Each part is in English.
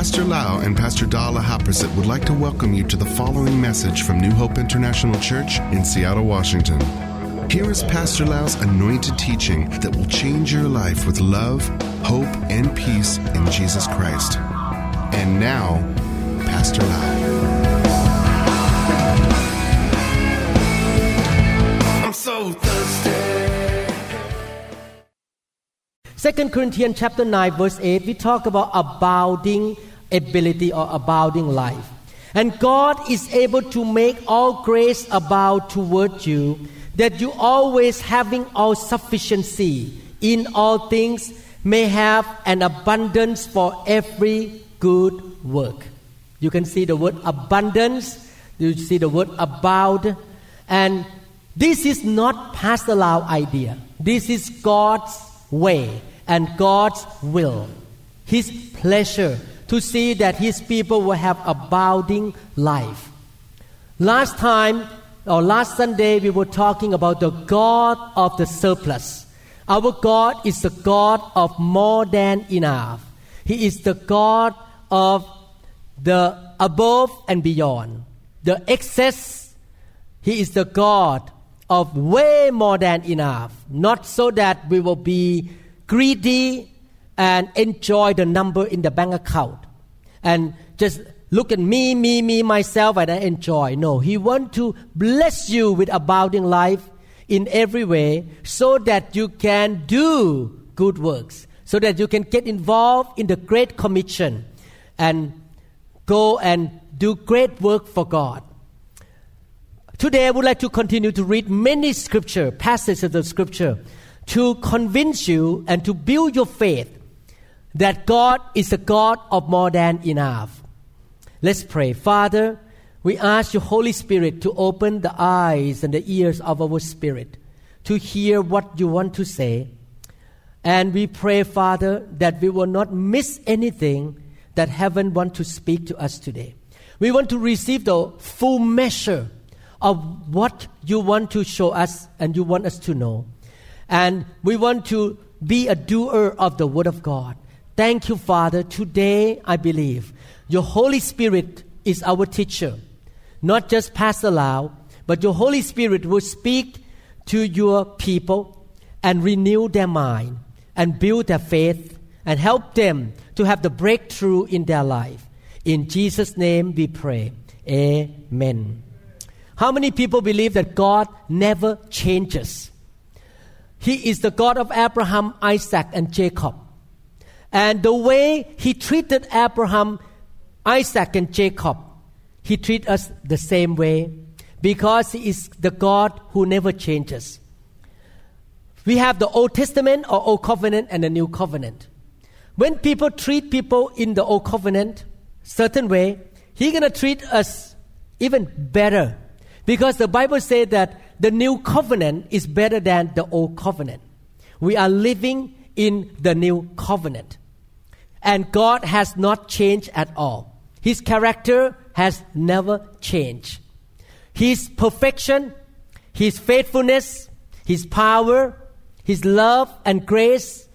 Pastor Lau and Pastor Dala Haprasit would like to welcome you to the following message from New Hope International Church in Seattle, Washington. Here is Pastor Lau's anointed teaching that will change your life with love, hope, and peace in Jesus Christ. And now, Pastor Lau. I'm so thirsty. 2 Corinthians chapter 9 verse 8 we talk about abounding ability or abounding life. And God is able to make all grace abound toward you that you always having all sufficiency in all things may have an abundance for every good work. You can see the word abundance, you see the word abound and this is not Pastor Lau idea. This is God's way and God's will, His pleasure to see that His people will have abounding life. Last time, or last Sunday, we were talking about the God of the surplus. Our God is the God of more than enough. He is the God of the above and beyond, the excess. He is the God of way more than enough, not so that we will be greedy and enjoy the number in the bank account and just look at me, me, me, myself, and I enjoy. No, He wants to bless you with abounding life in every way so that you can do good works, so that you can get involved in the Great Commission and go and do great work for God. Today, I would like to continue to read many scripture passages of the scripture to convince you and to build your faith that God is a God of more than enough. Let's pray. Father, we ask your Holy Spirit to open the eyes and the ears of our spirit to hear what you want to say. And we pray, Father, that we will not miss anything that heaven wants to speak to us today. We want to receive the full measure of what you want to show us and you want us to know. And we want to be a doer of the Word of God. Thank you, Father. Today, I believe your Holy Spirit is our teacher, not just Pastor Lau, but your Holy Spirit will speak to your people and renew their mind and build their faith and help them to have the breakthrough in their life. In Jesus' name we pray. Amen. How many people believe that God never changes? He is the God of Abraham, Isaac, and Jacob. And the way He treated Abraham, Isaac, and Jacob, He treats us the same way because He is the God who never changes. We have the Old Testament or Old Covenant and the New Covenant. When people treat people in the Old Covenant certain way, He's gonna treat us even better because the Bible says that the new covenant is better than the old covenant. We are living in the new covenant. And God has not changed at all. His character has never changed. His perfection, His faithfulness, His power, His love and grace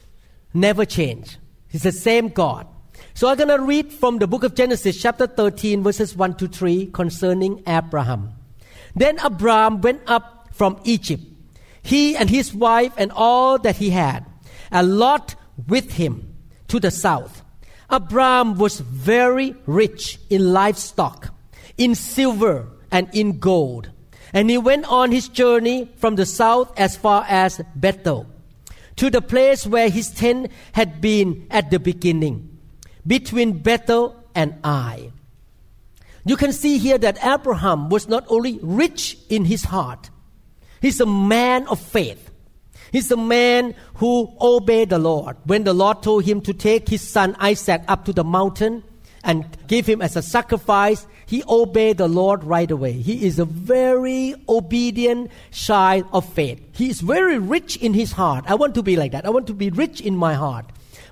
never change. He's the same God. So I'm going to read from the book of Genesis, chapter 13, verses 1 to 3, concerning Abraham. Then Abraham went up from Egypt, he and his wife and all that he had, and Lot with him to the south. Abraham was very rich in livestock, in silver, and in gold. And he went on his journey from the south as far as Bethel, to the place where his tent had been at the beginning, between Bethel and Ai. You can see here that Abraham was not only rich in his heart, He's a man of faith. He's a man who obeyed the Lord. When the Lord told him to take his son Isaac up to the mountain and give him as a sacrifice, he obeyed the Lord right away. He is a very obedient child of faith. He is very rich in his heart. I want to be like that. I want to be rich in my heart.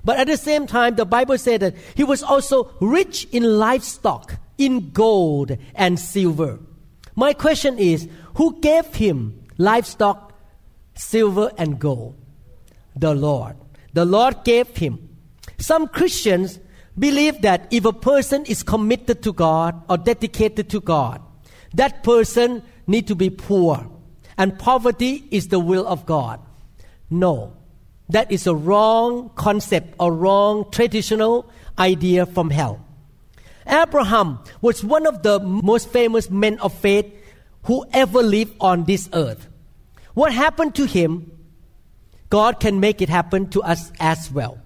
But at the same time, the Bible said that he was also rich in livestock, in gold and silver. My question is, who gave him livestock, silver, and gold. The Lord. The Lord gave him. Some Christians believe that if a person is committed to God or dedicated to God, that person need to be poor and poverty is the will of God. No. That is a wrong concept or wrong traditional idea from hell. Abraham was one of the most famous men of faith who ever lived on this earth. What happened to him, God can make it happen to us as well.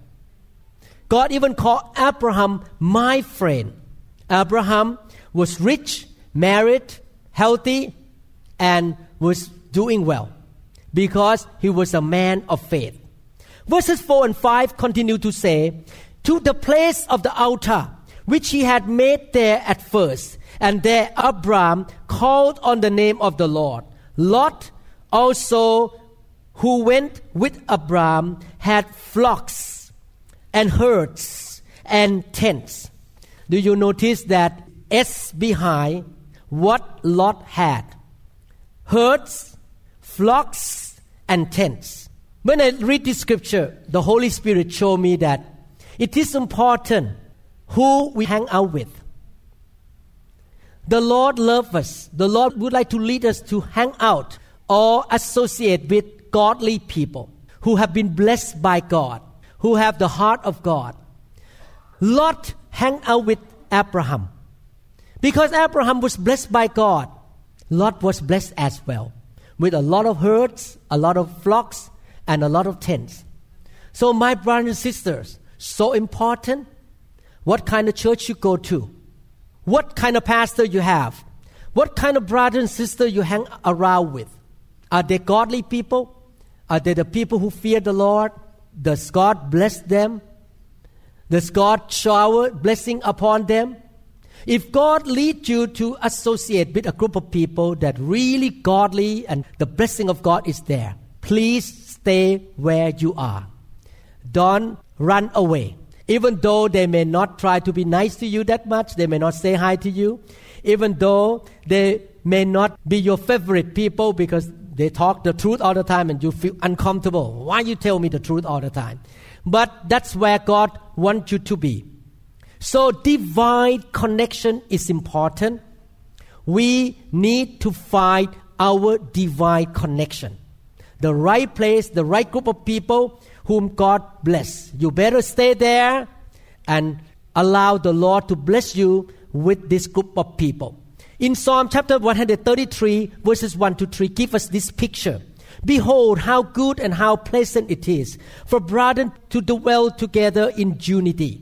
God even called Abraham my friend. Abraham was rich, married, healthy, and was doing well because he was a man of faith. Verses 4 and 5 continue to say, To the place of the altar which he had made there at first, and there Abraham called on the name of the Lord. Lot also, who went with Abram, had flocks and herds and tents. Do you notice that S behind what Lot had? Herds, flocks, and tents. When I read this scripture, the Holy Spirit showed me that it is important who we hang out with. The Lord loves us. The Lord would like to lead us to hang out or associate with godly people who have been blessed by God, who have the heart of God. Lot hang out with Abraham. Because Abraham was blessed by God, Lot was blessed as well, with a lot of herds, a lot of flocks, and a lot of tents. So, my brothers and sisters, so important what kind of church you go to, what kind of pastor you have, what kind of brother and sister you hang around with. Are they godly people? Are they the people who fear the Lord? Does God bless them? Does God shower blessing upon them? If God leads you to associate with a group of people that really godly and the blessing of God is there, please stay where you are. Don't run away. Even though they may not try to be nice to you that much, they may not say hi to you, even though they may not be your favorite people because they talk the truth all the time and you feel uncomfortable. Why you tell me the truth all the time? But that's where God wants you to be. So divine connection is important. We need to find our divine connection. The right place, the right group of people whom God bless. You better stay there and allow the Lord to bless you with this group of people. In Psalm chapter 133, verses 1 to 3, give us this picture. Behold, how good and how pleasant it is for brethren to dwell together in unity.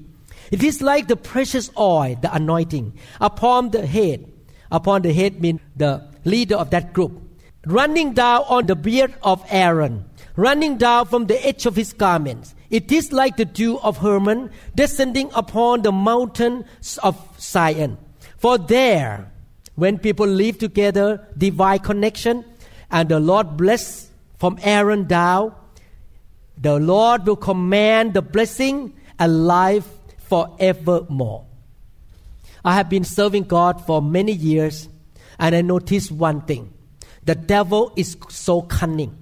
It is like the precious oil, the anointing, upon the head. Upon the head means the leader of that group. Running down on the beard of Aaron running down from the edge of his garments. It is like the dew of Hermon descending upon the mountains of Zion. For there, when people live together, divine connection, and the Lord bless from Aaron down, the Lord will command the blessing and life forevermore. I have been serving God for many years, and I noticed one thing the devil is so cunning.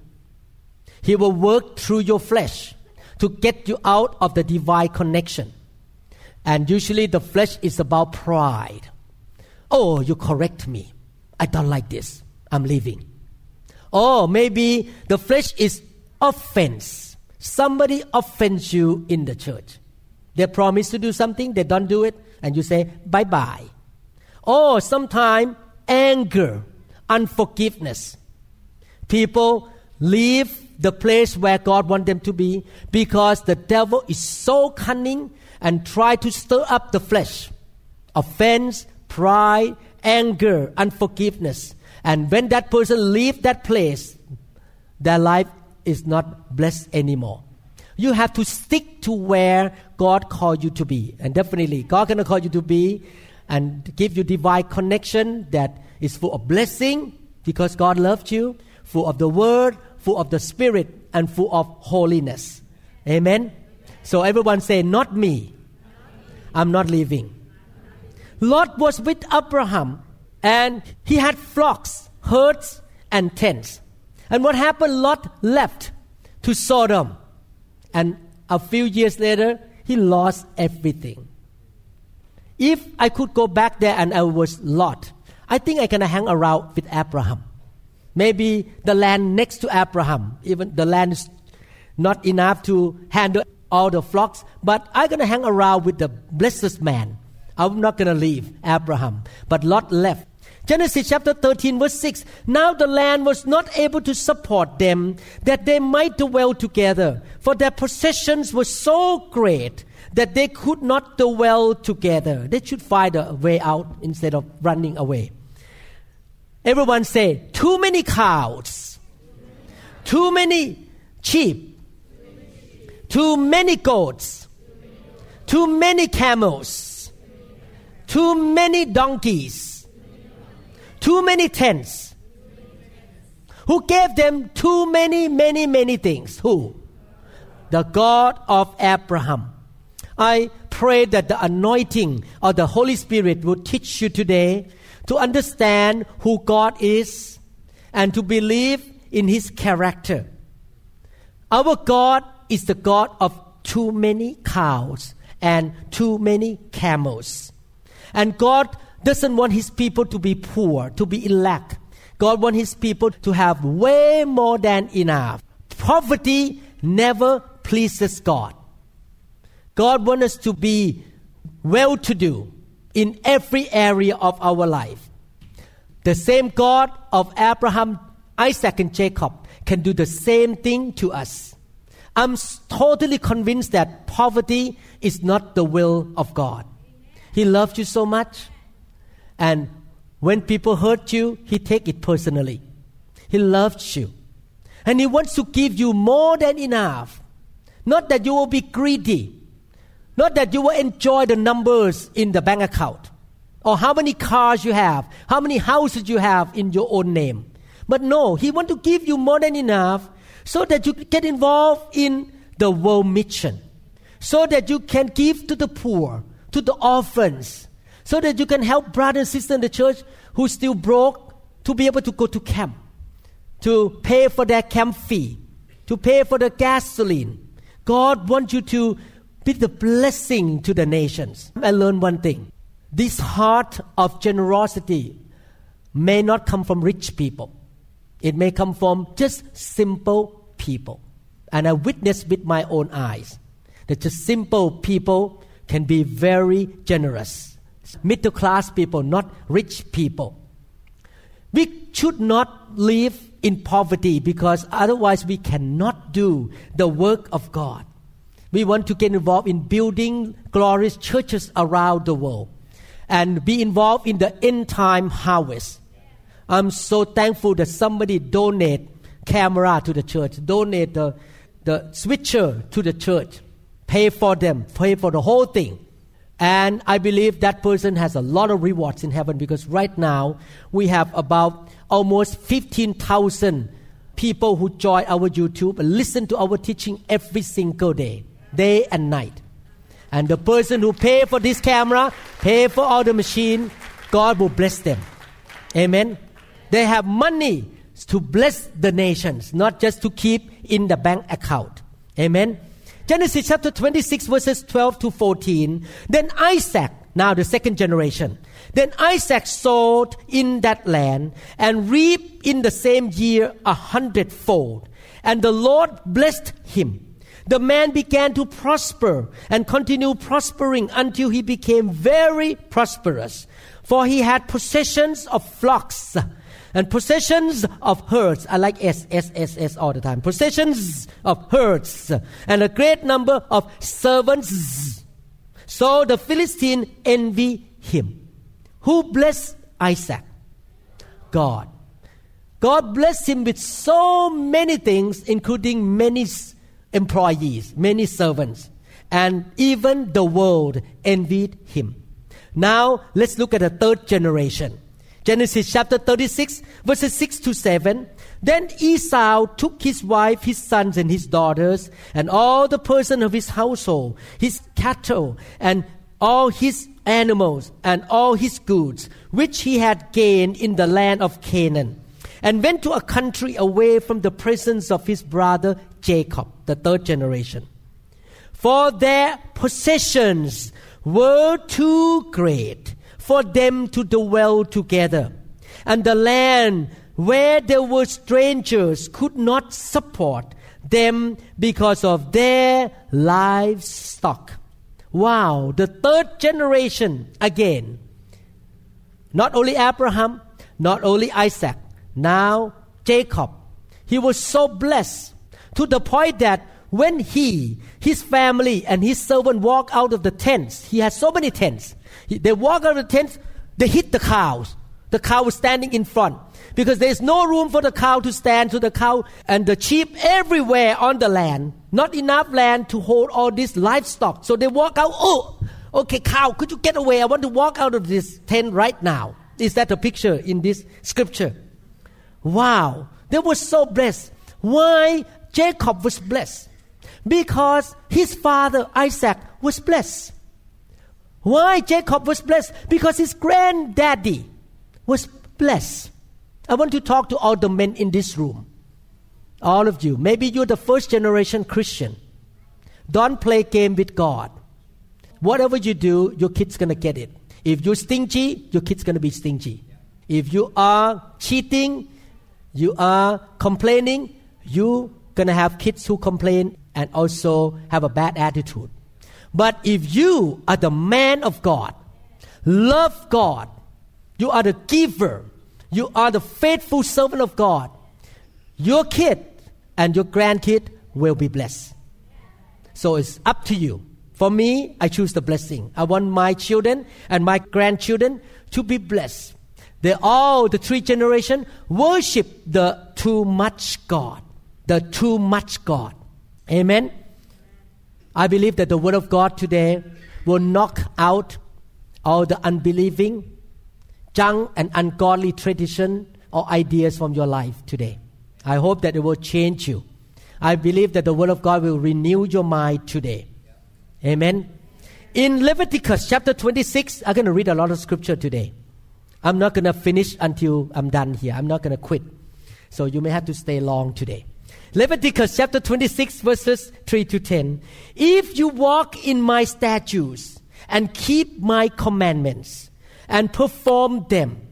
He will work through your flesh to get you out of the divine connection. And usually the flesh is about pride. Oh, you correct me. I don't like this. I'm leaving. Or maybe the flesh is offense. Somebody offends you in the church. They promise to do something, they don't do it, and you say bye bye. Or oh, sometimes anger, unforgiveness. People leave the place where God wants them to be because the devil is so cunning and try to stir up the flesh. Offense, pride, anger, unforgiveness. And when that person leave that place, their life is not blessed anymore. You have to stick to where God called you to be. And definitely, God can call you to be and give you divine connection that is full of blessing because God loved you, full of the Word, full of the Spirit, and full of holiness. Amen. So everyone say, Not me. I'm not leaving. Lot was with Abraham, and he had flocks, herds, and tents. And what happened? Lot left to Sodom. And a few years later, he lost everything. if I could go back there and I was Lot, I think I can hang around with Abraham. Maybe the land next to Abraham, even the land is not enough to handle all the flocks, but I'm going to hang around with the blessed man. I'm not going to leave Abraham. But Lot left. Genesis chapter 13, verse 6. Now the land was not able to support them that they might dwell together, for their possessions were so great that they could not dwell together. They should find a way out instead of running away. Everyone say, too many cows, too many sheep, too many goats, too many camels, too many donkeys, too many tents. Who gave them too many, many, many things? Who? The God of Abraham. I pray that the anointing of the Holy Spirit will teach you today to understand who God is and to believe in His character. Our God is the God of too many cows and too many camels. And God doesn't want His people to be poor, to be in lack. God wants His people to have way more than enough. Poverty never pleases God. God wants us to be well to do in every area of our life. The same God of Abraham, Isaac, and Jacob can do the same thing to us. I'm totally convinced that poverty is not the will of God. He loves you so much. And when people hurt you, He take it personally. He loves you. And He wants to give you more than enough. Not that you will be greedy, not that you will enjoy the numbers in the bank account or how many cars you have, how many houses you have in your own name. But no, He wants to give you more than enough so that you get involved in the world mission, so that you can give to the poor, to the orphans, so that you can help brothers and sisters in the church who still broke to be able to go to camp, to pay for their camp fee, to pay for the gasoline. God wants you to be the blessing to the nations. I learned one thing. This heart of generosity may not come from rich people. It may come from just simple people. And I witnessed with my own eyes that just simple people can be very generous. Middle class people, not rich people. We should not live in poverty because otherwise we cannot do the work of God. We want to get involved in building glorious churches around the world and be involved in the end time harvest. I'm so thankful that somebody donate camera to the church, donate the, the switcher to the church, pay for them, pay for the whole thing. And I believe that person has a lot of rewards in heaven because right now we have about almost 15,000 people who join our YouTube and listen to our teaching every single day day and night. And the person who pay for this camera, pay for all the machine, God will bless them. Amen. They have money to bless the nations, not just to keep in the bank account. Amen. Genesis chapter 26 verses 12 to 14. Then Isaac, now the second generation, then Isaac sowed in that land and reaped in the same year a hundredfold. And the Lord blessed him the man began to prosper and continued prospering until he became very prosperous. For he had possessions of flocks and possessions of herds. I like S, S, S, S all the time. Possessions of herds and a great number of servants. So the Philistine envy him. Who blessed Isaac? God. God blessed him with so many things, including many employees, many servants, and even the world envied him. Now let's look at the third generation. Genesis chapter 36, verses 6 to 7. Then Esau took his wife, his sons, and his daughters, and all the person of his household, his cattle, and all his animals, and all his goods, which he had gained in the land of Canaan, and went to a country away from the presence of his brother Jacob, the third generation. For their possessions were too great for them to dwell together, and the land where there were strangers could not support them because of their livestock. Wow, the third generation again. Not only Abraham, not only Isaac, now Jacob. He was so blessed to the point that when he, his family, and his servant walked out of the tents, he had so many tents. They walk out of the tents, they hit the cows. The cow was standing in front because there's no room for the cow to stand. So the cow and the sheep everywhere on the land, not enough land to hold all this livestock. So they walk out. Oh, okay, cow, could you get away? I want to walk out of this tent right now. Is that a picture in this scripture? Wow, they were so blessed. Why Jacob was blessed? Because his father Isaac was blessed. Why Jacob was blessed? Because his granddaddy was blessed. I want to talk to all the men in this room. All of you. Maybe you're the first generation Christian. Don't play game with God. Whatever you do, your kid's gonna get it. If you're stingy, your kid's gonna be stingy. If you are cheating, you are complaining, you're gonna have kids who complain and also have a bad attitude. But if you are the man of God, love God, you are the giver, you are the faithful servant of God, your kid and your grandkid will be blessed. So it's up to you. For me, I choose the blessing. I want my children and my grandchildren to be blessed. They all, the three generation, worship the too much God. The too much God. Amen. I believe that the word of God today will knock out all the unbelieving, junk and ungodly tradition or ideas from your life today. I hope that it will change you. I believe that the Word of God will renew your mind today. Amen. In Leviticus chapter 26, I'm going to read a lot of scripture today. I'm not going to finish until I'm done here. I'm not going to quit. So you may have to stay long today. Leviticus chapter 26, verses 3 to 10. If you walk in my statutes and keep my commandments, and perform them.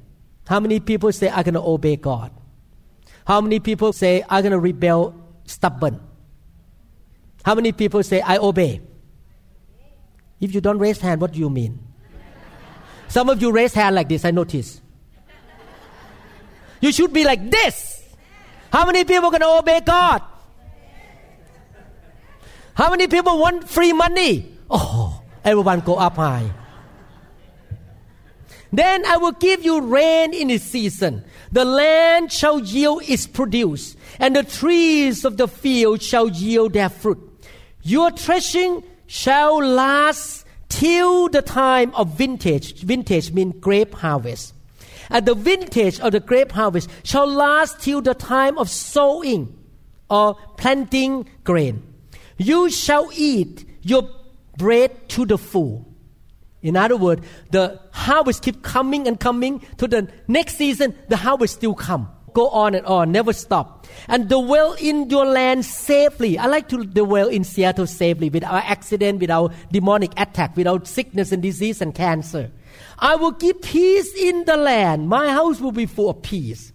How many people say, I'm going to obey God? How many people say, I'm going to rebel stubborn? How many people say, I obey? If you don't raise hand, what do you mean? Some of you raise hand like this, I notice. You should be like this. How many people can obey God? How many people want free money? Oh, everyone go up high. Then I will give you rain in its season. The land shall yield its produce, and the trees of the field shall yield their fruit. Your threshing shall last till the time of vintage. Vintage means grape harvest. And the vintage of the grape harvest shall last till the time of sowing or planting grain. You shall eat your bread to the full in other words, the harvest keep coming and coming to the next season, the harvest still come. Go on and on, never stop. And dwell in your land safely. I like to dwell in Seattle safely without accident, without demonic attack, without sickness and disease and cancer. I will give peace in the land. My house will be full of peace.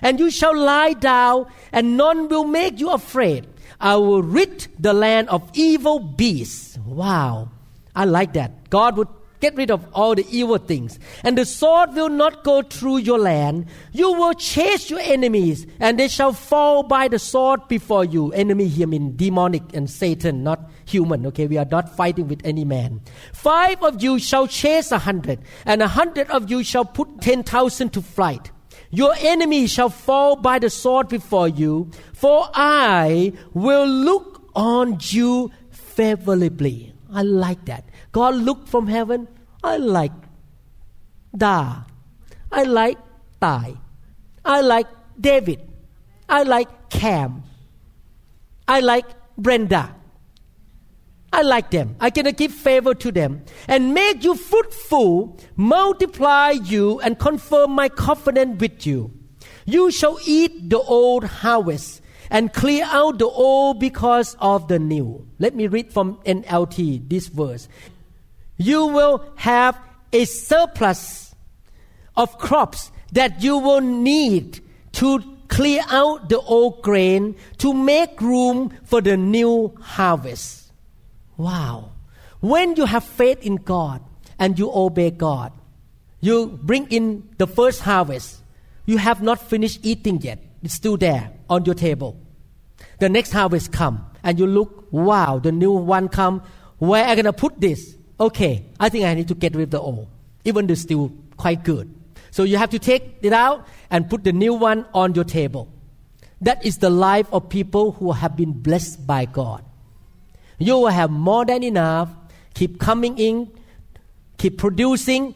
And you shall lie down, and none will make you afraid. I will rid the land of evil beasts. Wow. I like that. God would Get rid of all the evil things. And the sword will not go through your land. You will chase your enemies, and they shall fall by the sword before you. Enemy here mean demonic and Satan, not human. Okay, we are not fighting with any man. Five of you shall chase a hundred, and a hundred of you shall put ten thousand to flight. Your enemy shall fall by the sword before you, for I will look on you favorably. I like that. God looked from heaven. I like Da. I like Tai. I like David. I like Cam. I like Brenda. I like them. I can give favor to them and make you fruitful, multiply you, and confirm my covenant with you. You shall eat the old harvest and clear out the old because of the new. Let me read from NLT this verse. you will have a surplus of crops that you will need to clear out the old grain to make room for the new harvest. Wow. When you have faith in God and you obey God, you bring in the first harvest. You have not finished eating yet. It's still there on your table. The next harvest come and you look, wow, the new one come. Where I gonna put this? Okay, I think I need to get rid of the old, even though still quite good. So you have to take it out and put the new one on your table. That is the life of people who have been blessed by God. You will have more than enough, keep coming in, keep producing,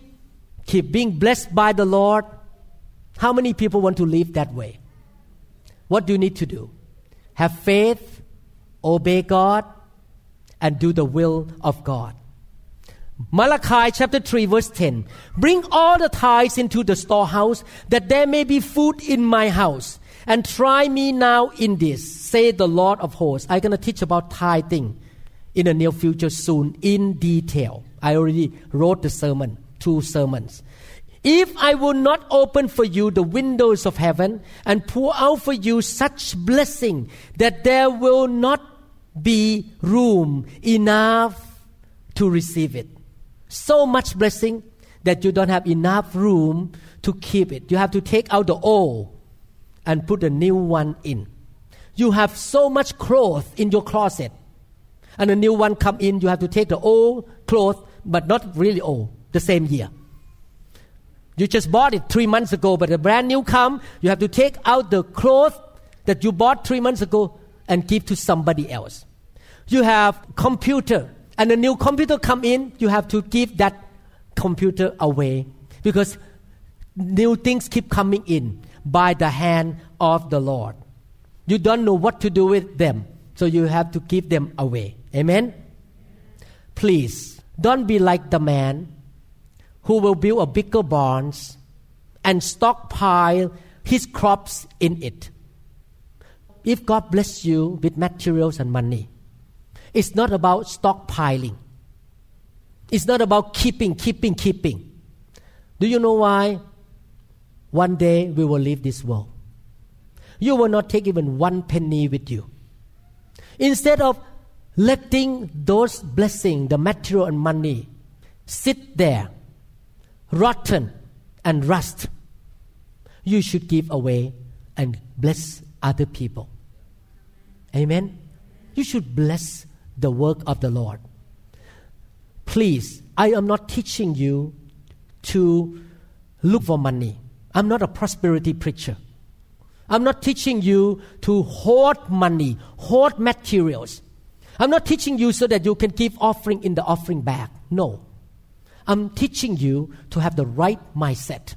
keep being blessed by the Lord. How many people want to live that way? What do you need to do? Have faith, obey God, and do the will of God. Malachi chapter 3 verse 10 Bring all the tithes into the storehouse that there may be food in my house. And try me now in this say the Lord of hosts. I'm going to teach about tithing in the near future soon in detail. I already wrote the sermon two sermons if I will not open for you the windows of heaven and pour out for you such blessing that there will not be room enough to receive it so much blessing that you don't have enough room to keep it. You have to take out the old and put the new one in. You have so much clothes in your closet, and a new one come in. You have to take the old clothes, but not really old, the same year. You just bought it three months ago, but a brand new come. You have to take out the clothes that you bought three months ago and give to somebody else. You have computer and a new computer come in, you have to give that computer away because new things keep coming in by the hand of the Lord. You don't know what to do with them, so you have to give them away. Amen. Please don't be like the man who will build a bigger barns and stockpile his crops in it. If God bless you with materials and money, it's not about stockpiling. It's not about keeping, keeping, keeping. Do you know why? One day we will leave this world. You will not take even one penny with you. Instead of letting those blessings, the material and money, sit there, rotten and rust, you should give away and bless other people. Amen. You should bless the work of the Lord. Please, I am not teaching you to look for money. I'm not a prosperity preacher. I'm not teaching you to hoard money, hoard materials. I'm not teaching you so that you can give offering in the offering bag. No. I'm teaching you to have the right mindset.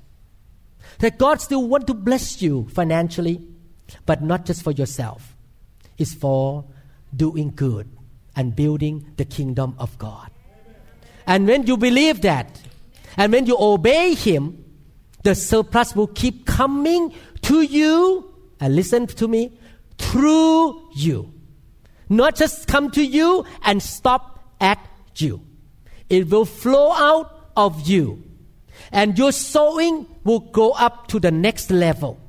That God still want to bless you financially, but not just for yourself. It's for doing good and building the kingdom of God. And when you believe that, and when you obey Him, the surplus will keep coming to you, and listen to me, through you. Not just come to you and stop at you. It will flow out of you. And your sowing will go up to the next level.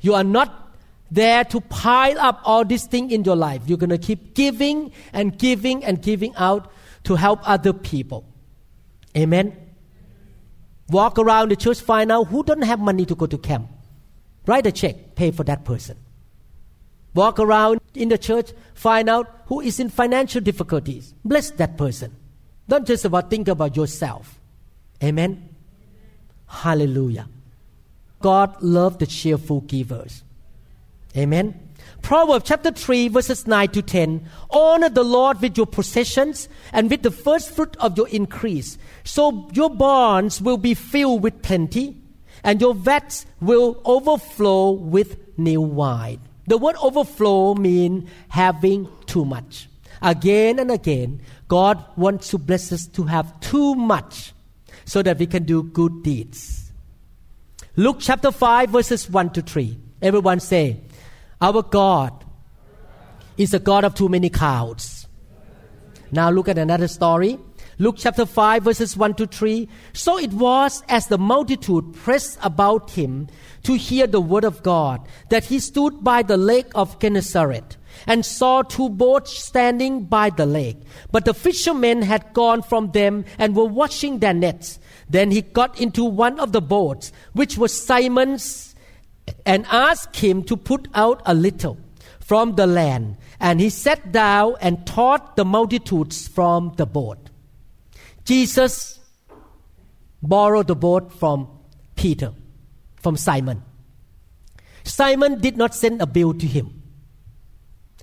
You are not there to pile up all these things in your life. You're going to keep giving and giving and giving out to help other people. Amen. Walk around the church, find out who doesn't have money to go to camp. Write a check, pay for that person. Walk around in the church, find out who is in financial difficulties. Bless that person. Don't just about think about yourself. Amen. Hallelujah. God loves the cheerful givers. Amen. Proverbs chapter 3, verses 9 to 10. Honor the Lord with your possessions and with the first fruit of your increase. So your barns will be filled with plenty, and your vats will overflow with new wine. The word overflow means having too much. Again and again, God wants to bless us to have too much so that we can do good deeds. Luke chapter 5, verses 1 to 3. Everyone say, our God is a God of too many clouds. Now look at another story. Luke chapter 5, verses 1 to 3. So it was as the multitude pressed about him to hear the word of God that he stood by the lake of Gennesaret and saw two boats standing by the lake. But the fishermen had gone from them and were washing their nets. Then he got into one of the boats, which was Simon's, and asked him to put out a little from the land. And he sat down and taught the multitudes from the boat. Jesus borrowed the boat from Peter, from Simon. Simon did not send a bill to him.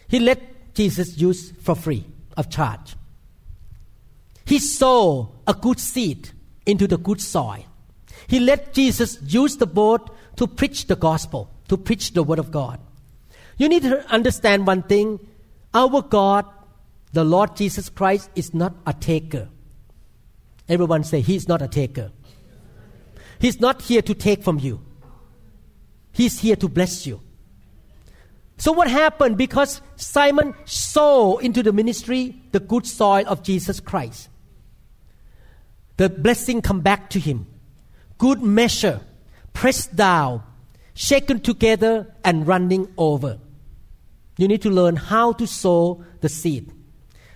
He let Jesus use for free of charge. He sowed a good seed into the good soil. He let Jesus use the boat to preach the gospel, to preach the word of God. You need to understand one thing. Our God, the Lord Jesus Christ, is not a taker. Everyone say, He's not a taker. He's not here to take from you. He's here to bless you. So what happened? Because Simon sowed into the ministry the good soil of Jesus Christ. The blessing come back to him. Good measure, pressed down, shaken together, and running over. You need to learn how to sow the seed.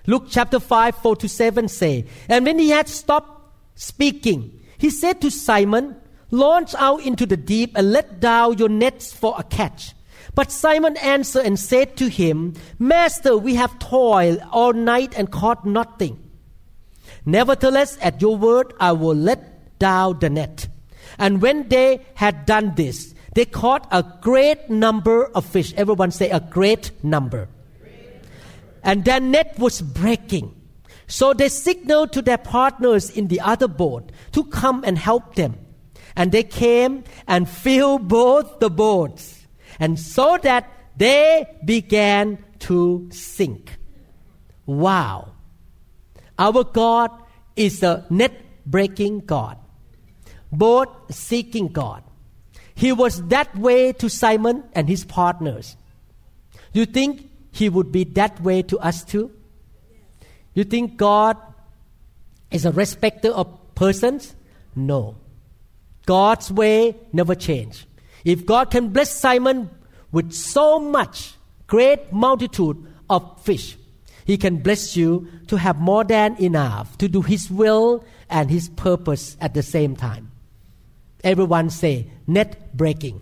Luke chapter 5, 4 to 7 say, And when he had stopped speaking, he said to Simon, Launch out into the deep and let down your nets for a catch. But Simon answered and said to him, Master, we have toiled all night and caught nothing. Nevertheless, at your word, I will let down the net. And when they had done this, they caught a great number of fish. Everyone say a great number. And their net was breaking. So they signaled to their partners in the other boat to come and help them. And they came and filled both the boats. And so that they began to sink. Wow. Our God is a net breaking God, boat seeking God. He was that way to Simon and his partners. You think he would be that way to us too? You think God is a respecter of persons? No. God's way never change. If God can bless Simon with so much great multitude of fish, he can bless you to have more than enough to do his will and his purpose at the same time. Everyone say net breaking.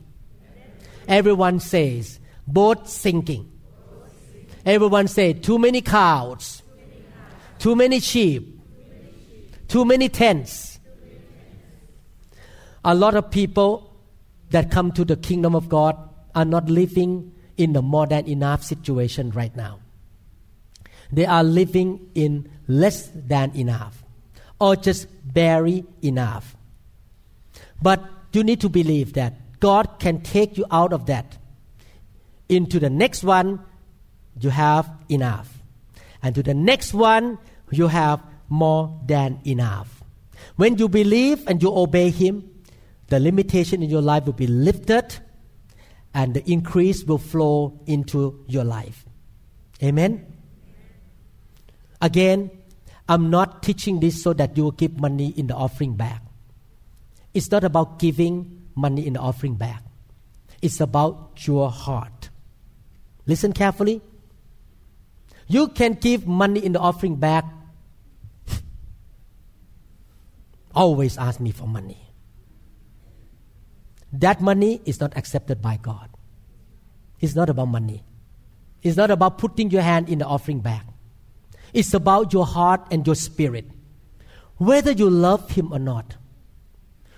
Everyone says boat sinking. Everyone say too many cows. Too many sheep. Too many tents a lot of people that come to the kingdom of God are not living in the more than enough situation right now. They are living in less than enough or just barely enough. But you need to believe that God can take you out of that. Into the next one, you have enough. And to the next one, you have more than enough. When you believe and you obey Him, the limitation in your life will be lifted and the increase will flow into your life. Amen? Again, I'm not teaching this so that you will give money in the offering bag. It's not about giving money in the offering bag, it's about your heart. Listen carefully. You can give money in the offering bag. Always ask me for money that money is not accepted by God. It's not about money. It's not about putting your hand in the offering bag. It's about your heart and your spirit. Whether you love Him or not,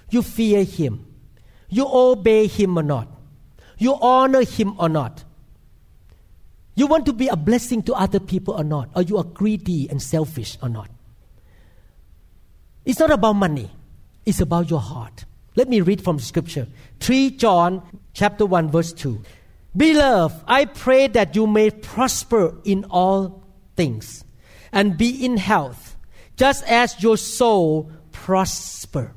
you fear Him, you obey Him or not, you honor Him or not, you want to be a blessing to other people or not, or you are greedy and selfish or not. It's not about money, it's about your heart. Let me read from scripture. 3 John chapter 1 verse 2. Beloved, I pray that you may prosper in all things and be in health, just as your soul prosper.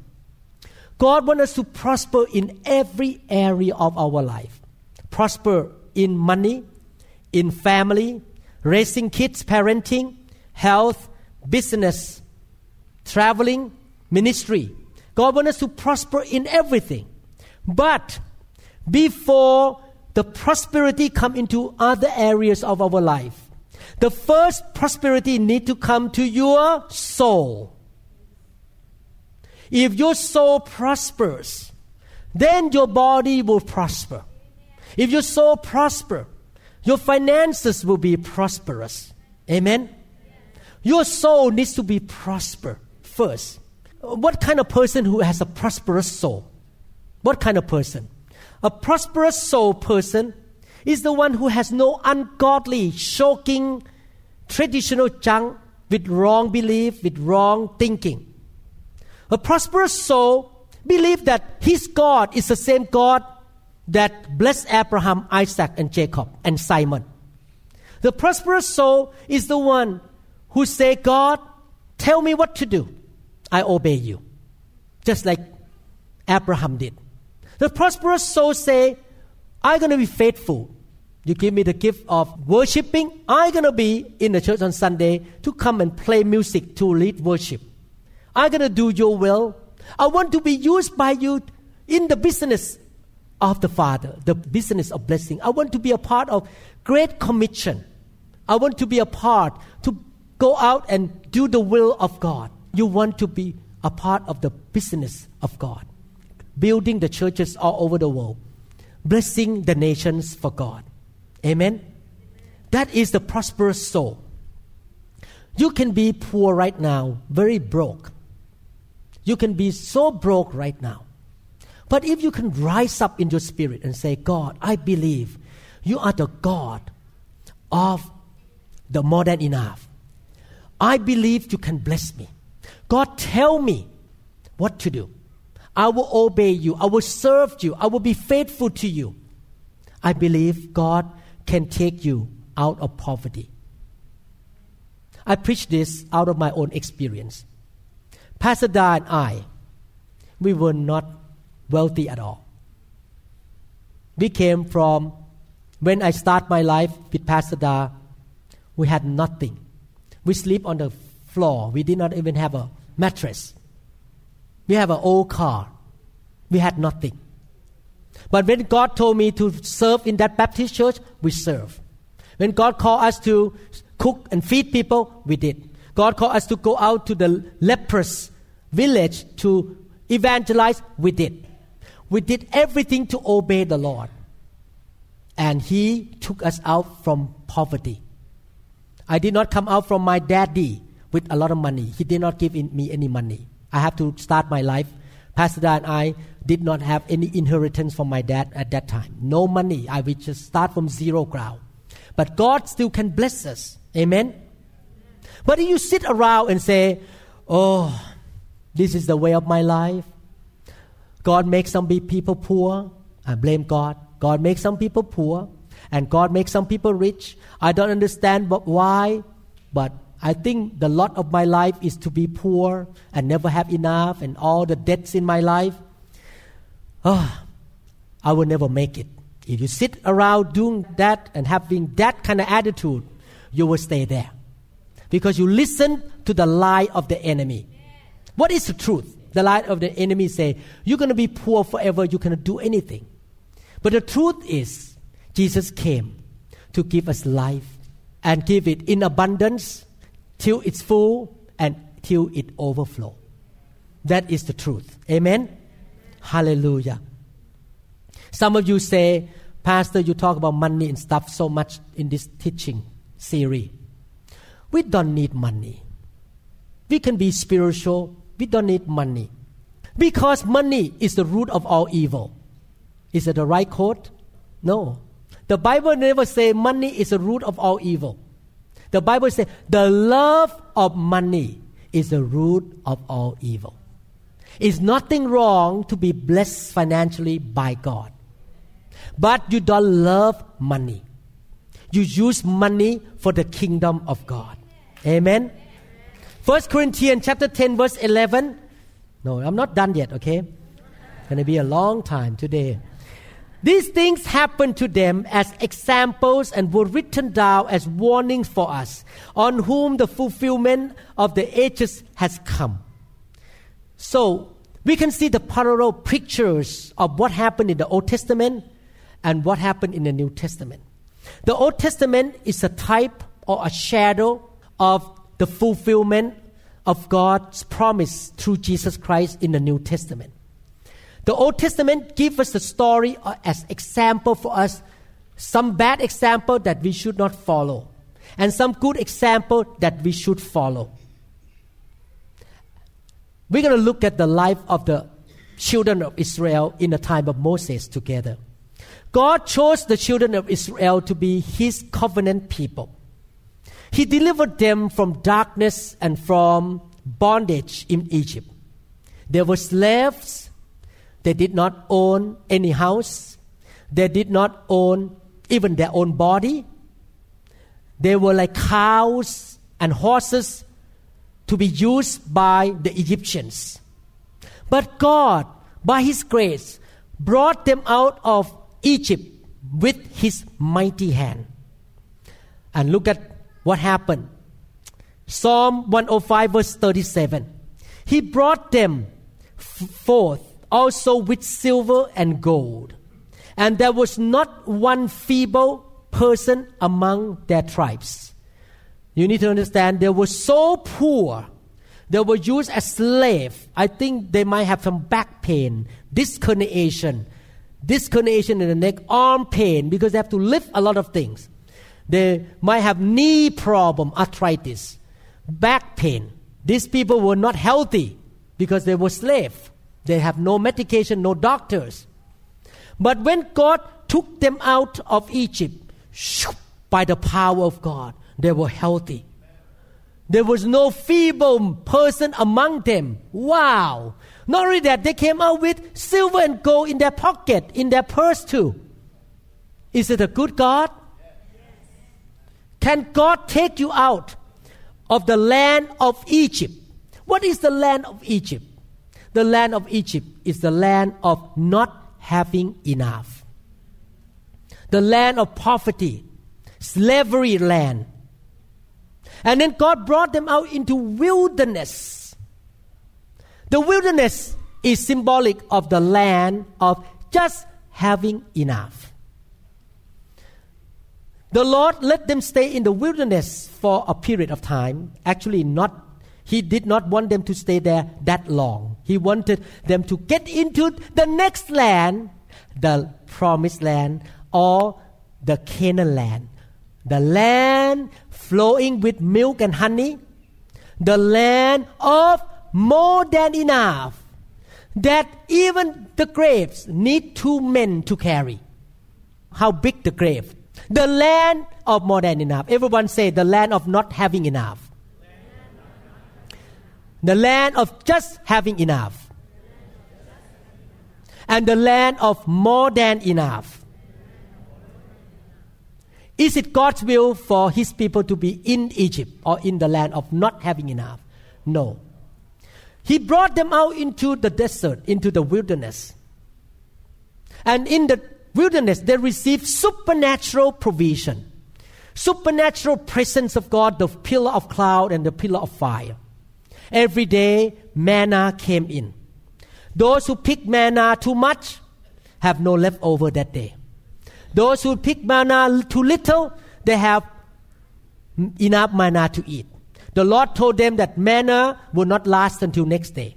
God wants us to prosper in every area of our life. Prosper in money, in family, raising kids, parenting, health, business, traveling, ministry. God wants us to prosper in everything. But before the prosperity come into other areas of our life, the first prosperity need to come to your soul. If your soul prospers, then your body will prosper. If your soul prosper, your finances will be prosperous. Amen. Your soul needs to be prosper first. What kind of person who has a prosperous soul? What kind of person? A prosperous soul person is the one who has no ungodly, shocking, traditional junk with wrong belief, with wrong thinking. A prosperous soul believes that his God is the same God that blessed Abraham, Isaac, and Jacob, and Simon. The prosperous soul is the one who say, God, tell me what to do. I obey you. Just like Abraham did. The prosperous soul say, I'm going to be faithful. You give me the gift of worshiping. I'm going to be in the church on Sunday to come and play music to lead worship. I'm going to do your will. I want to be used by you in the business of the Father, the business of blessing. I want to be a part of Great Commission. I want to be a part to go out and do the will of God. You want to be a part of the business of God, building the churches all over the world, blessing the nations for God. Amen. That is the prosperous soul. You can be poor right now, very broke. You can be so broke right now. But if you can rise up in your spirit and say, God, I believe you are the God of the more than enough. I believe you can bless me. God, tell me what to do. I will obey you. I will serve you. I will be faithful to you. I believe God can take you out of poverty. I preach this out of my own experience. Pastor Da and I, we were not wealthy at all. We came from, when I start my life with Pastor Da, we had nothing. We sleep on the floor. We did not even have a mattress. We have an old car. We had nothing. But when God told me to serve in that Baptist church, we serve. When God called us to cook and feed people, we did. God called us to go out to the leprous village to evangelize, we did. We did everything to obey the Lord. And He took us out from poverty. I did not come out from my daddy with a lot of money. He did not give me any money. I have to start my life. Pastor Dan and I did not have any inheritance from my dad at that time. No money. I would just start from zero ground. But God still can bless us. Amen. But if you sit around and say, "Oh, this is the way of my life," God makes some people poor. I blame God. God makes some people poor, and God makes some people rich. I don't understand why, but I think the lot of my life is to be poor and never have enough, and all the debts in my life. Oh, I will never make it. If you sit around doing that and having that kind of attitude, you will stay there. Because you listen to the lie of the enemy. What is the truth? the lie of the enemy say, You're going to be poor forever, you cannot do anything. But the truth is, Jesus came to give us life and give it in abundance till it's full and till it overflow. That is the truth. Amen? Hallelujah. Some of you say, Pastor, you talk about money and stuff so much in this teaching series. We don't need money. We can be spiritual we don't need money. Because money is the root of all evil. Is it the right quote? No. The Bible never say money is the root of all evil. The Bible says the love of money is the root of all evil. It's nothing wrong to be blessed financially by God. But you don't love money. You use money for the kingdom of God. Amen. First Corinthians chapter 10 verse 11. No, I'm not done yet, okay? Going to be a long time today. These things happened to them as examples and were written down as warnings for us, on whom the fulfillment of the ages has come. So we can see the parallel pictures of what happened in the Old Testament and what happened in the New Testament. The Old Testament is a type or a shadow of the fulfillment of God's promise through Jesus Christ in the New Testament. The Old Testament gives us the story uh, as example for us, some bad example that we should not follow, and some good example that we should follow. We're going to look at the life of the children of Israel in the time of Moses together. God chose the children of Israel to be his covenant people. He delivered them from darkness and from bondage in Egypt. They were slaves. They did not own any house. They did not own even their own body. They were like cows and horses to be used by the Egyptians. But God, by His grace, brought them out of Egypt with His mighty hand. And look at what happened. Psalm 105, verse 37. He brought them forth also with silver and gold, and there was not one feeble person among their tribes. You need to understand they were so poor. They were used as slaves. I think they might have some back pain, discoloration, discoloration in the neck, arm pain, because they have to lift a lot of things. They might have knee problem, arthritis, back pain. These people were not healthy because they were slaves. They have no medication, no doctors. But when God took them out of Egypt, by the power of God, they were healthy. There was no feeble person among them. Wow. Not only that, they came out with silver and gold in their pocket, in their purse too. Is it a good God? Can God take you out of the land of Egypt? What is the land of Egypt? The land of Egypt is the land of not having enough. The land of poverty, slavery land. And then God brought them out into wilderness. The wilderness is symbolic of the land of just having enough. The Lord let them stay in the wilderness for a period of time. Actually, not he did not want them to stay there that long. He wanted them to get into the next land, the promised land, or the Canaan land. The land flowing with milk and honey. The land of more than enough. That even the graves need two men to carry. How big the grave? The land of more than enough. Everyone say the land of not having enough. The land of just having enough. And the land of more than enough. Is it God's will for His people to be in Egypt or in the land of not having enough? No. He brought them out into the desert, into the wilderness. And in the wilderness, they received supernatural provision, supernatural presence of God, the pillar of cloud and the pillar of fire. Every day, manna came in. Those who pick manna too much have no leftover that day. Those who pick manna too little, they have enough manna to eat. The Lord told them that manna will not last until next day.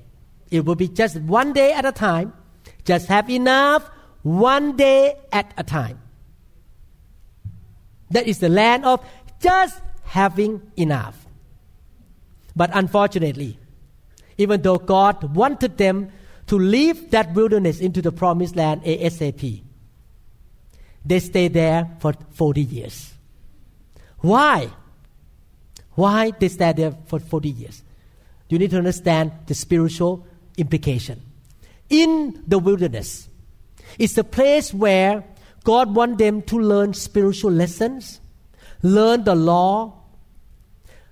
It will be just one day at a time. Just have enough one day at a time. That is the land of just having enough. But unfortunately, even though God wanted them to leave that wilderness into the promised land ASAP, they stayed there for 40 years. Why? Why they stayed there for 40 years? You need to understand the spiritual implication. In the wilderness, it's the place where God wants them to learn spiritual lessons, learn the law,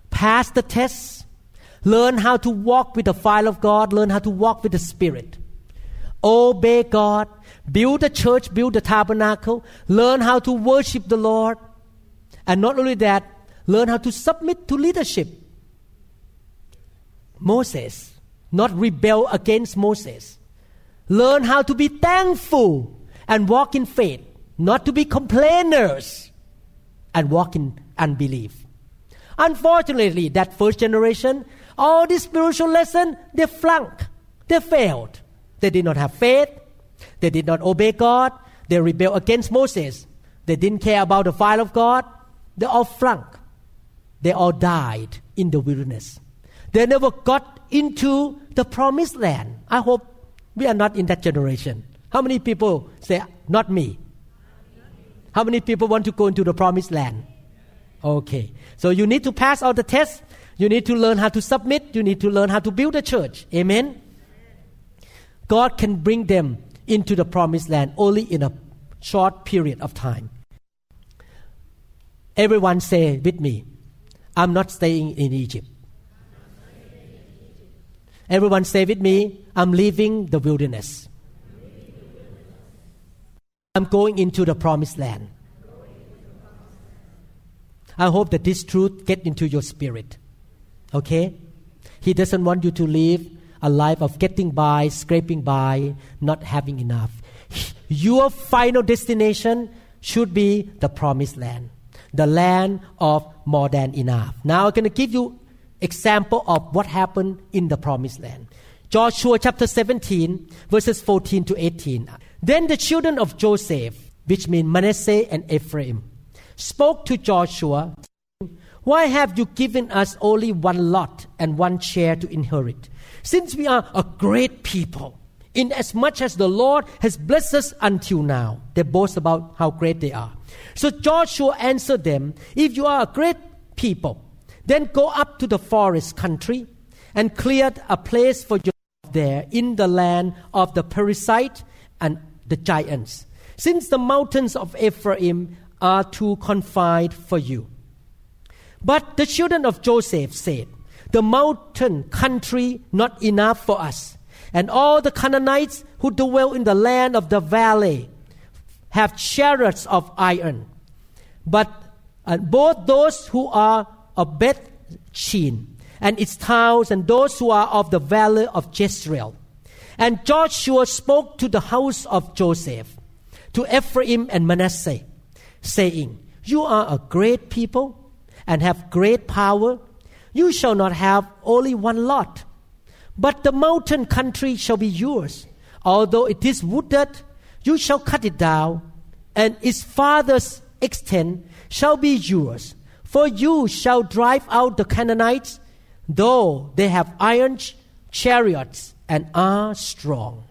pass the tests, learn how to walk with the fire of God, learn how to walk with the Spirit, obey God, build a church, build a tabernacle, learn how to worship the Lord, and not only that, learn how to submit to leadership. Moses. Not rebel against Moses. Learn how to be thankful and walk in faith, not to be complainers and walk in unbelief. Unfortunately, that first generation, all this spiritual lesson, they flunk. They failed. They did not have faith. They did not obey God. They rebelled against Moses. They didn't care about the fire of God. They all flunk. They all died in the wilderness. They never got into the promised land. I hope we are not in that generation. How many people say, Not me? How many people want to go into the promised land? Okay. So you need to pass all the tests. You need to learn how to submit. You need to learn how to build a church. Amen. God can bring them into the promised land only in a short period of time. Everyone say with me, I'm not staying in Egypt. Everyone say with me, I'm leaving the wilderness. I'm going into the promised land. I hope that this truth get into your spirit. Okay? He doesn't want you to live a life of getting by, scraping by, not having enough. Your final destination should be the promised land, the land of more than enough. Now I'm going to give you example of what happened in the promised land. Joshua chapter 17 verses 14 to 18. Then the children of Joseph, which mean Manasseh and Ephraim, spoke to Joshua, Why have you given us only one lot and one share to inherit? Since we are a great people, inasmuch as the Lord has blessed us until now. They boast about how great they are. So Joshua answered them, If you are a great people, then go up to the forest country and clear a place for yourself there in the land of the Perizzite and the giants, since the mountains of Ephraim are too confined for you. But the children of Joseph said, the mountain country not enough for us. And all the Canaanites who dwell in the land of the valley have chariots of iron. But uh, both those who are of Beth Shean and its towns, and those who are of the valley of Jezreel. And Joshua spoke to the house of Joseph, to Ephraim and Manasseh, saying, You are a great people and have great power you shall not have only one lot, but the mountain country shall be yours. Although it is wooded, you shall cut it down, and its farthest extent shall be yours. For you shall drive out the Canaanites, though they have iron chariots and are strong.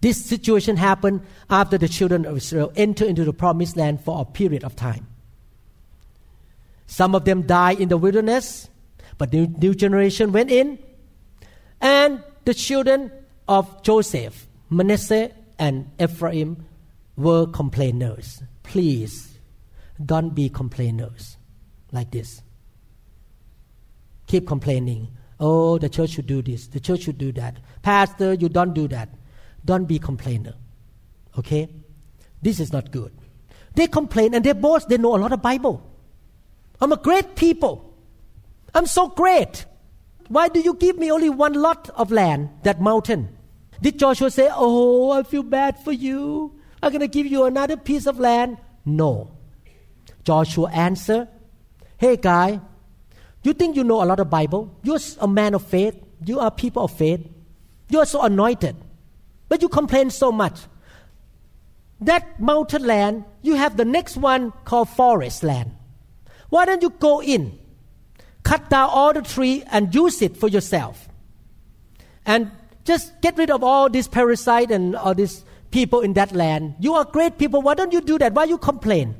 This situation happened after the children of Israel entered into the promised land for a period of time. Some of them died in the wilderness, but the new generation went in. And the children of Joseph, Manasseh, and Ephraim were complainers. Please don't be complainers like this. Keep complaining. Oh, the church should do this. The church should do that. Pastor, you don't do that. Don't be complainer. Okay? This is not good. They complain and they boast they know a lot of Bible. I'm a great people. I'm so great. Why do you give me only one lot of land, that mountain? Did Joshua say, Oh, I feel bad for you. I'm going to give you another piece of land? No. Joshua answered, Hey, guy, you think you know a lot of Bible? You're a man of faith. You are people of faith. You are so anointed. But you complain so much. That mountain land, you have the next one called forest land. Why don't you go in, cut down all the tree and use it for yourself? And just get rid of all these Perizzite and all these people in that land. You are great people. Why don't you do that? Why you complain?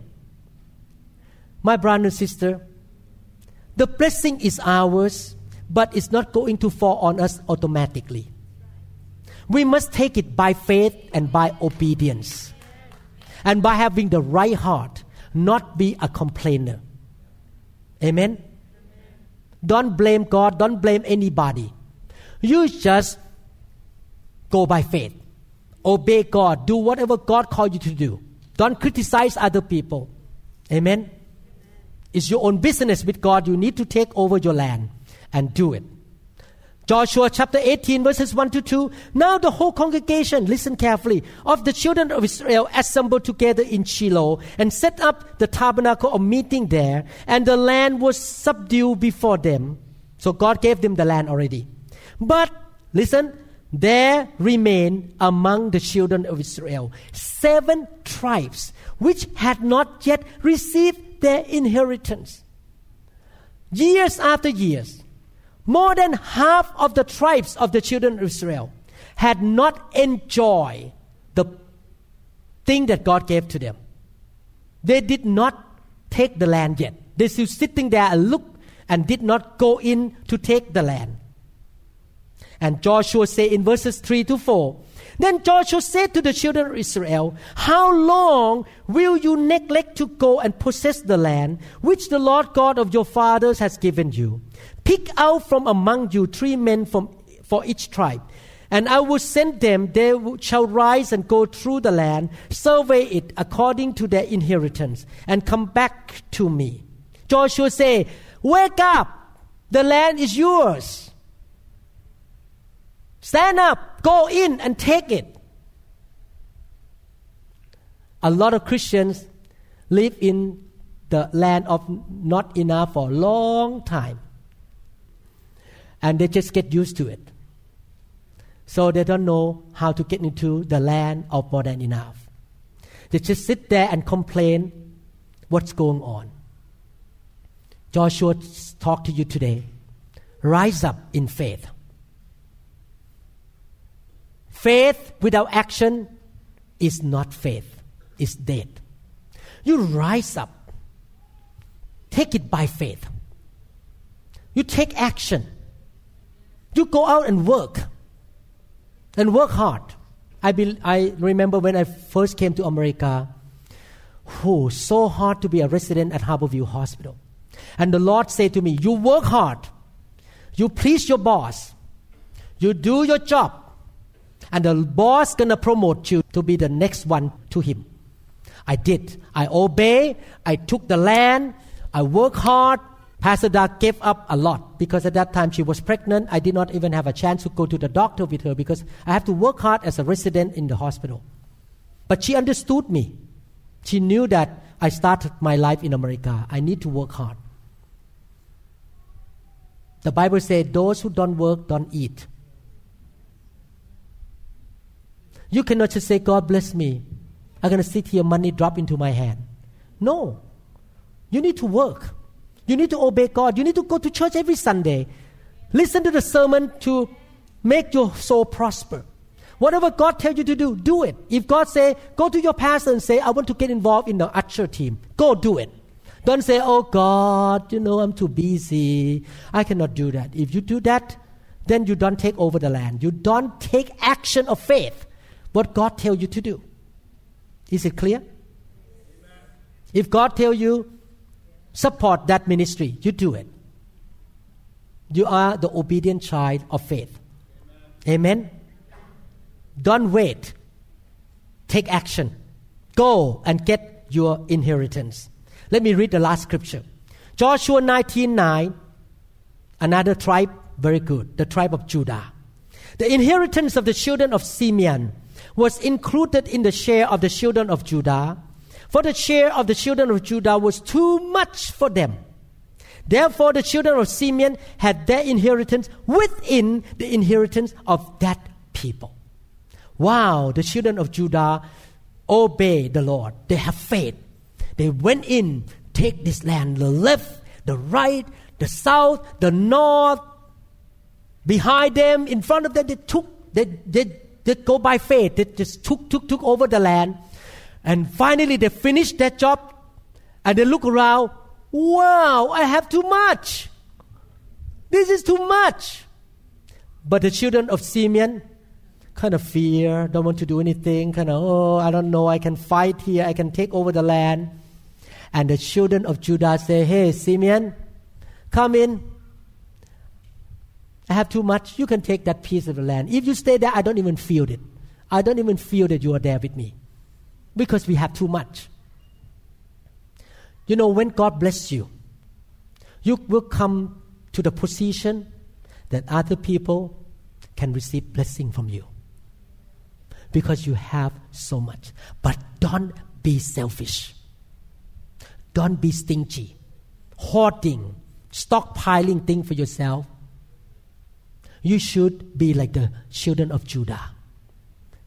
My brother and sister, the blessing is ours, but it's not going to fall on us automatically. We must take it by faith and by obedience. And by having the right heart, not be a complainer. Amen? Don't blame God, don't blame anybody. You just go by faith. Obey God. Do whatever God called you to do. Don't criticize other people. Amen? It's your own business with God. You need to take over your land and do it. Joshua chapter 18 verses 1 to 2. Now the whole congregation, listen carefully, of the children of Israel assembled together in Shiloh and set up the tabernacle of meeting there, and the land was subdued before them. So God gave them the land already. But, listen, there remain among the children of Israel seven tribes which had not yet received their inheritance. Years after years, more than half of the tribes of the children of Israel had not enjoyed the thing that God gave to them. They did not take the land yet. They still sitting there and look and did not go in to take the land. And Joshua said in verses 3 to 4, then Joshua said to the children of Israel, How long will you neglect to go and possess the land which the Lord God of your fathers has given you? Pick out from among you three men from, for each tribe. And I will send them, they shall rise and go through the land, survey it according to their inheritance, and come back to me. Joshua said, Wake up! The land is yours. Stand up, go in and take it. A lot of Christians live in the land of not enough for a long time. And they just get used to it. So they don't know how to get into the land of more than enough. They just sit there and complain what's going on. Joshua talk to you today. Rise up in faith. Faith without action is not faith, it's dead. You rise up. Take it by faith. You take action. You go out and work. And work hard. I, be, I remember when I first came to America, oh, so hard to be a resident at Harborview Hospital. And the Lord said to me, You work hard, you please your boss, you do your job, and the boss gonna promote you to be the next one to him. I did. I obey. I took the land. I work hard. Pastor Doug gave up a lot because at that time she was pregnant. I did not even have a chance to go to the doctor with her because I have to work hard as a resident in the hospital. But she understood me. She knew that I started my life in America. I need to work hard. The Bible says, those who don't work don't eat. You cannot just say, God bless me. I'm going to sit here, money drop into my hand. No. You need to work. You need to obey God. You need to go to church every Sunday. Listen to the sermon to make your soul prosper. Whatever God tells you to do, do it. If God say, go to your pastor and say, I want to get involved in the usher team, go do it. Don't say, oh God, you know, I'm too busy. I cannot do that. If you do that, then you don't take over the land. You don't take action of faith, what God tell you to do. Is it clear? Amen. If God tell you, support that ministry, you do it. You are the obedient child of faith. Amen. Amen. Don't wait. Take action. Go and get your inheritance. Let me read the last scripture. Joshua 19:9. Another tribe, very good, the tribe of Judah. The inheritance of the children of Simeon was included in the share of the children of Judah, for the share of the children of Judah was too much for them. Therefore, the children of Simeon had their inheritance within the inheritance of that people. Wow, the children of Judah obey the Lord. They have faith. They went in, take this land, the left, the right, the south, the north. Behind them, in front of them, they took, they, they, they go by faith. They just took, took, took over the land. And finally, they finish that job. And they look around. Wow, I have too much. This is too much. But the children of Simeon, kind of fear, don't want to do anything, kind of, oh, I don't know, I can fight here, I can take over the land. And the children of Judah say, Hey, Simeon, come in. I have too much. You can take that piece of the land. If you stay there, I don't even feel it. I don't even feel that you are there with me because we have too much. You know, when God bless you, you will come to the position that other people can receive blessing from you because you have so much. But don't be selfish. Don't be stingy, hoarding, stockpiling things for yourself. You should be like the children of Judah.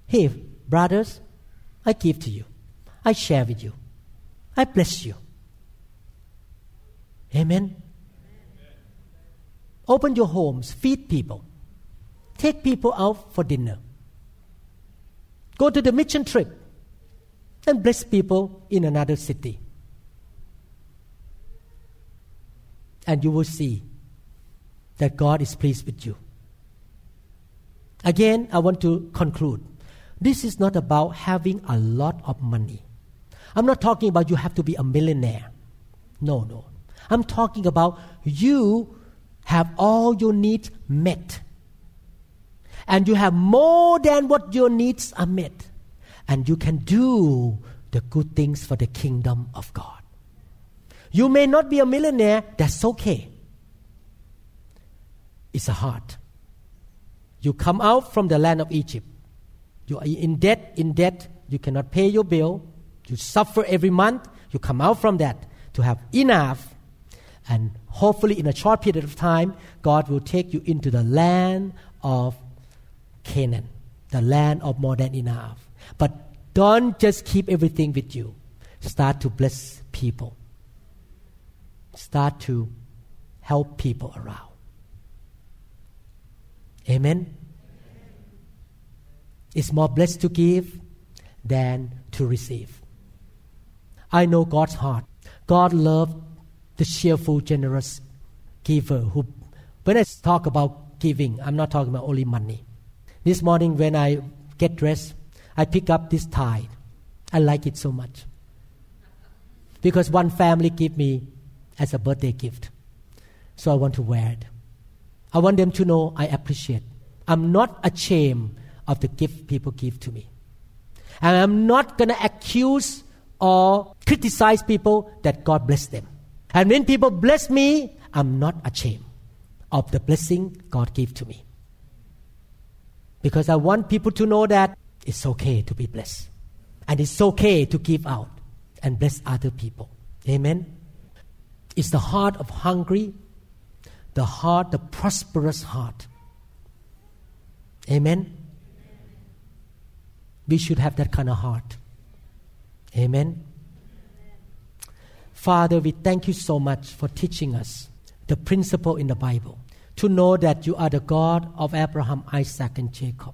Hey, brothers, I give to you. I share with you. I bless you. Amen. Open your homes, feed people, take people out for dinner, go to the mission trip, and bless people in another city. And you will see that God is pleased with you. Again, I want to conclude. This is not about having a lot of money. I'm not talking about you have to be a millionaire. No, no. I'm talking about you have all your needs met. And you have more than what your needs are met. And you can do the good things for the kingdom of God. You may not be a millionaire, that's okay. It's a heart. You come out from the land of Egypt. You are in debt, in debt, you cannot pay your bill, you suffer every month, you come out from that to have enough and hopefully, in a short period of time, God will take you into the land of Canaan, the land of more than enough. But don't just keep everything with you. Start to bless people, start to help people around. Amen. It's more blessed to give than to receive. I know God's heart. God loves the cheerful, generous giver who, when I talk about giving, I'm not talking about only money. This morning when I get dressed, I pick up this tie. I like it so much. Because one family gave me as a birthday gift. So I want to wear it. I want them to know I appreciate. I'm not ashamed of the gift people give to me. And I'm not going to accuse or criticize people that God bless them. And when people bless me, I'm not ashamed of the blessing God gave to me. Because I want people to know that it's okay to be blessed. And it's okay to give out and bless other people. Amen. It's the heart of hungry, the heart, the prosperous heart. Amen. We should have that kind of heart. Amen. Father, we thank you so much for teaching us the principle in the Bible to know that you are the God of Abraham, Isaac, and Jacob,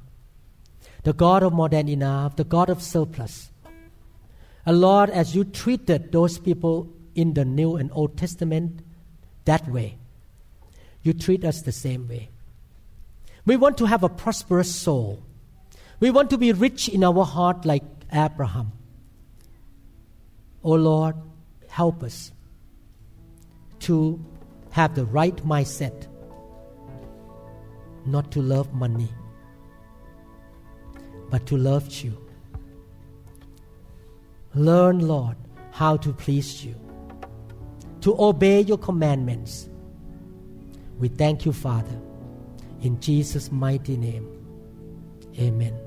the God of more than enough, the God of surplus. And Lord, as you treated those people in the New and Old Testament that way, you treat us the same way. We want to have a prosperous soul. We want to be rich in our heart like Abraham. Oh Lord, help us to have the right mindset, not to love money, but to love you. Learn, Lord, how to please you, to obey your commandments. We thank you, Father, in Jesus' mighty name. Amen.